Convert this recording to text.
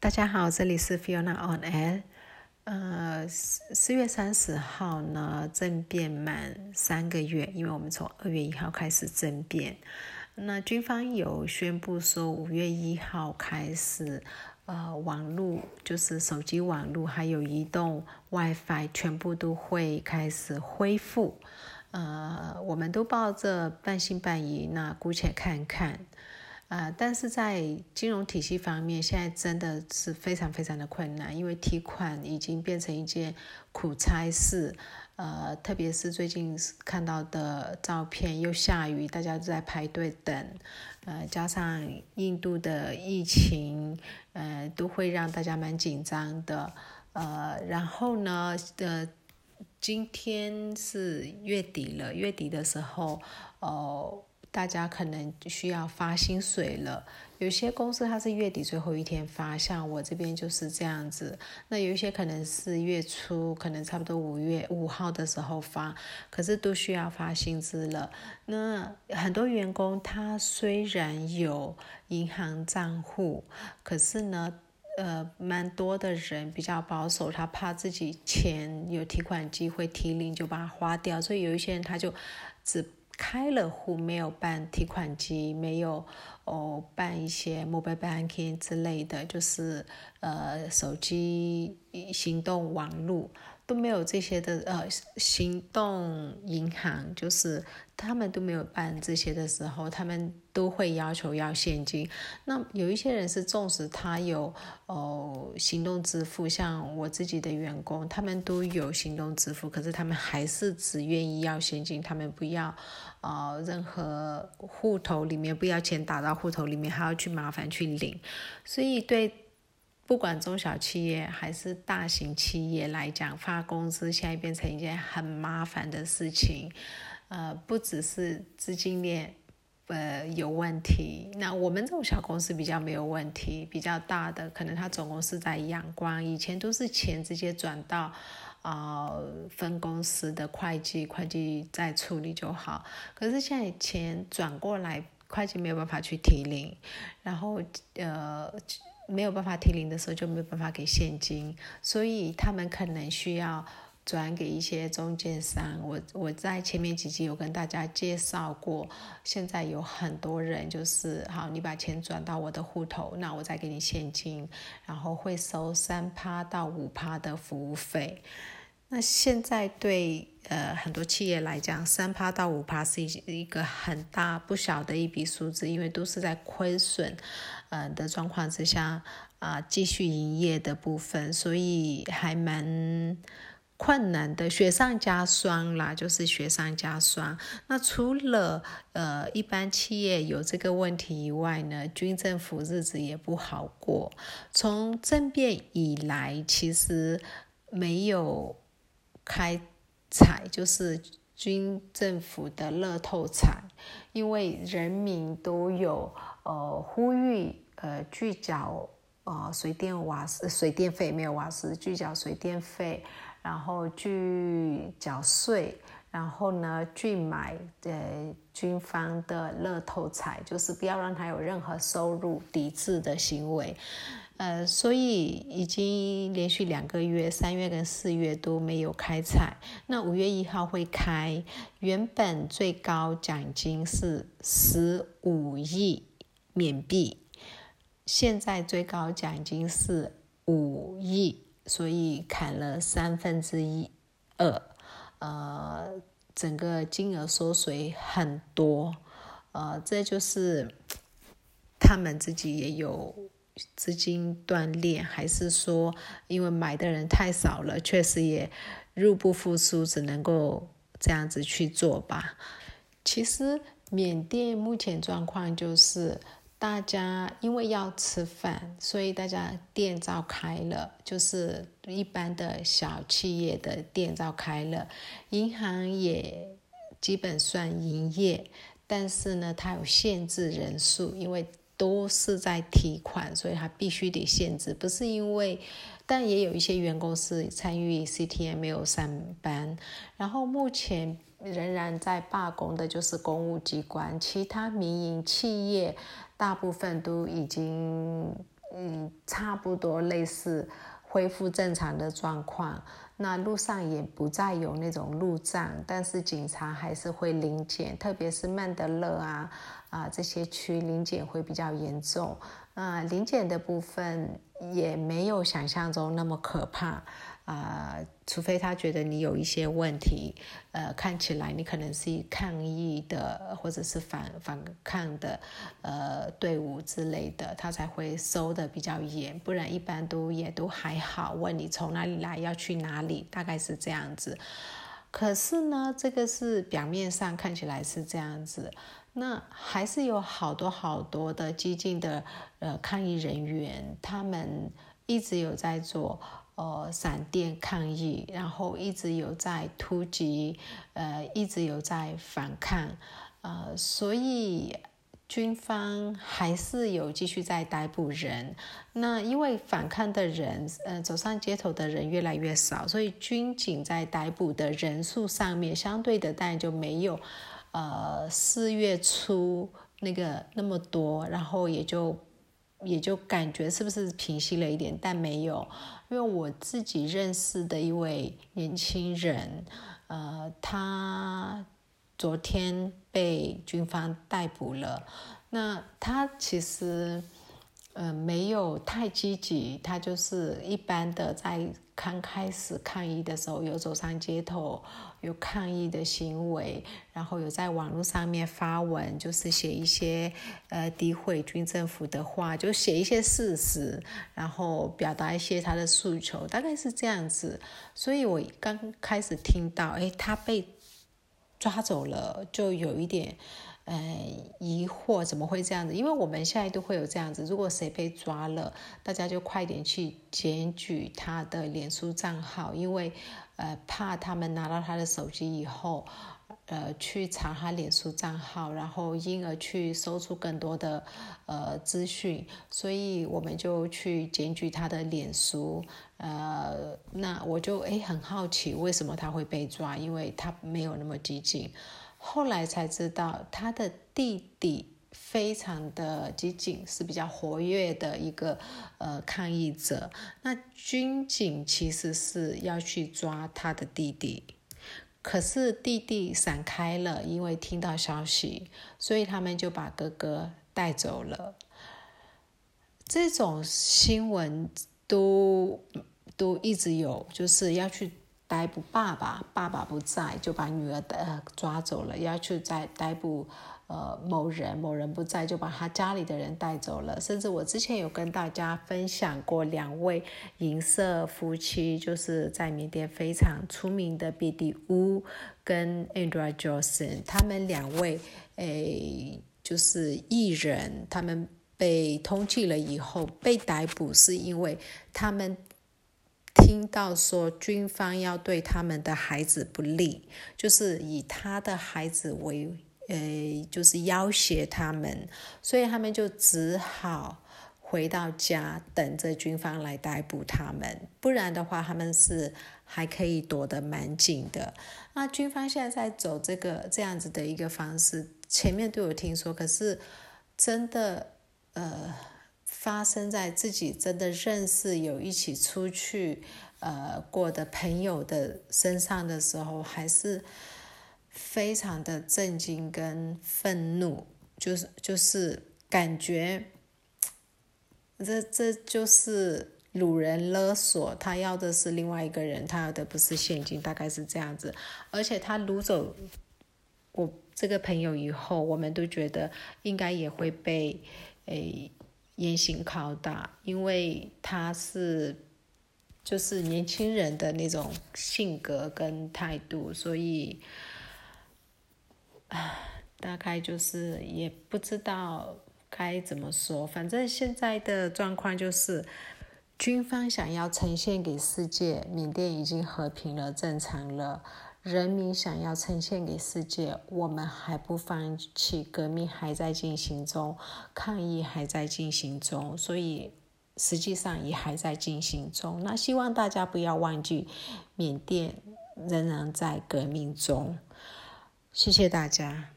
大家好，这里是 Fiona on Air。呃，四四月三十号呢，政变满三个月，因为我们从二月一号开始政变。那军方有宣布说，五月一号开始，呃，网络就是手机网络还有移动 WiFi 全部都会开始恢复。呃，我们都抱着半信半疑，那姑且看看。啊，但是在金融体系方面，现在真的是非常非常的困难，因为提款已经变成一件苦差事。呃，特别是最近看到的照片，又下雨，大家都在排队等。呃，加上印度的疫情，呃，都会让大家蛮紧张的。呃，然后呢，呃，今天是月底了，月底的时候，哦。大家可能需要发薪水了，有些公司它是月底最后一天发，像我这边就是这样子。那有一些可能是月初，可能差不多五月五号的时候发，可是都需要发薪资了。那很多员工他虽然有银行账户，可是呢，呃，蛮多的人比较保守，他怕自己钱有提款机会提领就把它花掉，所以有一些人他就只。开了户没有办提款机，没有哦办一些 mobile banking 之类的，就是呃手机行动网络。都没有这些的呃行动银行，就是他们都没有办这些的时候，他们都会要求要现金。那有一些人是纵使他有哦行动支付，像我自己的员工，他们都有行动支付，可是他们还是只愿意要现金，他们不要呃任何户头里面不要钱打到户头里面，还要去麻烦去领，所以对。不管中小企业还是大型企业来讲，发工资现在变成一件很麻烦的事情。呃，不只是资金链呃有问题，那我们这种小公司比较没有问题，比较大的可能他总公司在阳光，以前都是钱直接转到啊分公司的会计，会计再处理就好。可是现在钱转过来，会计没有办法去提领，然后呃。没有办法提零的时候就没有办法给现金，所以他们可能需要转给一些中介商。我我在前面几集有跟大家介绍过，现在有很多人就是好，你把钱转到我的户头，那我再给你现金，然后会收三趴到五趴的服务费。那现在对呃很多企业来讲，三趴到五趴是一一个很大不小的一笔数字，因为都是在亏损，呃的状况之下啊继续营业的部分，所以还蛮困难的，雪上加霜啦，就是雪上加霜。那除了呃一般企业有这个问题以外呢，军政府日子也不好过。从政变以来，其实没有。开彩就是军政府的乐透彩，因为人民都有呃呼吁呃拒缴呃水电瓦斯水电费没有瓦斯拒缴水电费，然后拒缴税，然后呢拒买呃军方的乐透彩，就是不要让他有任何收入抵制的行为。呃，所以已经连续两个月，三月跟四月都没有开采。那五月一号会开，原本最高奖金是十五亿缅币，现在最高奖金是五亿，所以砍了三分之一二，呃，整个金额缩水很多，呃，这就是他们自己也有。资金断裂，还是说因为买的人太少了，确实也入不敷出，只能够这样子去做吧。其实缅甸目前状况就是，大家因为要吃饭，所以大家店照开了，就是一般的小企业的店照开了，银行也基本算营业，但是呢，它有限制人数，因为。都是在提款，所以他必须得限制，不是因为，但也有一些员工是参与 CTM 没有上班，然后目前仍然在罢工的就是公务机关，其他民营企业大部分都已经嗯，差不多类似恢复正常的状况。那路上也不再有那种路障，但是警察还是会临检，特别是曼德勒啊啊这些区临检会比较严重。啊，临检的部分也没有想象中那么可怕。啊，除非他觉得你有一些问题，呃，看起来你可能是抗议的或者是反反抗的，呃，队伍之类的，他才会收的比较严，不然一般都也都还好。问你从哪里来，要去哪里，大概是这样子。可是呢，这个是表面上看起来是这样子，那还是有好多好多的激进的呃抗议人员，他们一直有在做。呃，闪电抗议，然后一直有在突击，呃，一直有在反抗，呃，所以军方还是有继续在逮捕人。那因为反抗的人，呃，走上街头的人越来越少，所以军警在逮捕的人数上面，相对的当然就没有，呃，四月初那个那么多，然后也就。也就感觉是不是平息了一点，但没有，因为我自己认识的一位年轻人，呃，他昨天被军方逮捕了。那他其实，呃，没有太积极，他就是一般的在。刚开始抗议的时候，有走上街头，有抗议的行为，然后有在网络上面发文，就是写一些呃诋毁军政府的话，就写一些事实，然后表达一些他的诉求，大概是这样子。所以我刚开始听到，哎，他被抓走了，就有一点。呃，疑惑怎么会这样子？因为我们现在都会有这样子，如果谁被抓了，大家就快点去检举他的脸书账号，因为呃怕他们拿到他的手机以后，呃去查他脸书账号，然后因而去搜出更多的呃资讯，所以我们就去检举他的脸书。呃，那我就诶很好奇，为什么他会被抓？因为他没有那么激进。后来才知道，他的弟弟非常的激进，是比较活跃的一个呃抗议者。那军警其实是要去抓他的弟弟，可是弟弟闪开了，因为听到消息，所以他们就把哥哥带走了。这种新闻都都一直有，就是要去。逮捕爸爸，爸爸不在，就把女儿的抓走了。要去再逮捕呃某人，某人不在，就把他家里的人带走了。甚至我之前有跟大家分享过两位银色夫妻，就是在缅甸非常出名的比迪乌跟 Andrew Johnson，他们两位诶就是艺人，他们被通缉了以后被逮捕，是因为他们。听到说军方要对他们的孩子不利，就是以他的孩子为，呃，就是要挟他们，所以他们就只好回到家等着军方来逮捕他们，不然的话他们是还可以躲得蛮紧的。那军方现在在走这个这样子的一个方式，前面都有听说，可是真的，呃。发生在自己真的认识有一起出去呃过的朋友的身上的时候，还是非常的震惊跟愤怒，就是就是感觉，这这就是掳人勒索，他要的是另外一个人，他要的不是现金，大概是这样子。而且他掳走我这个朋友以后，我们都觉得应该也会被诶。严刑拷打，因为他是就是年轻人的那种性格跟态度，所以，啊，大概就是也不知道该怎么说。反正现在的状况就是，军方想要呈现给世界，缅甸已经和平了，正常了。人民想要呈现给世界，我们还不放弃，革命还在进行中，抗议还在进行中，所以实际上也还在进行中。那希望大家不要忘记，缅甸仍然在革命中。谢谢大家。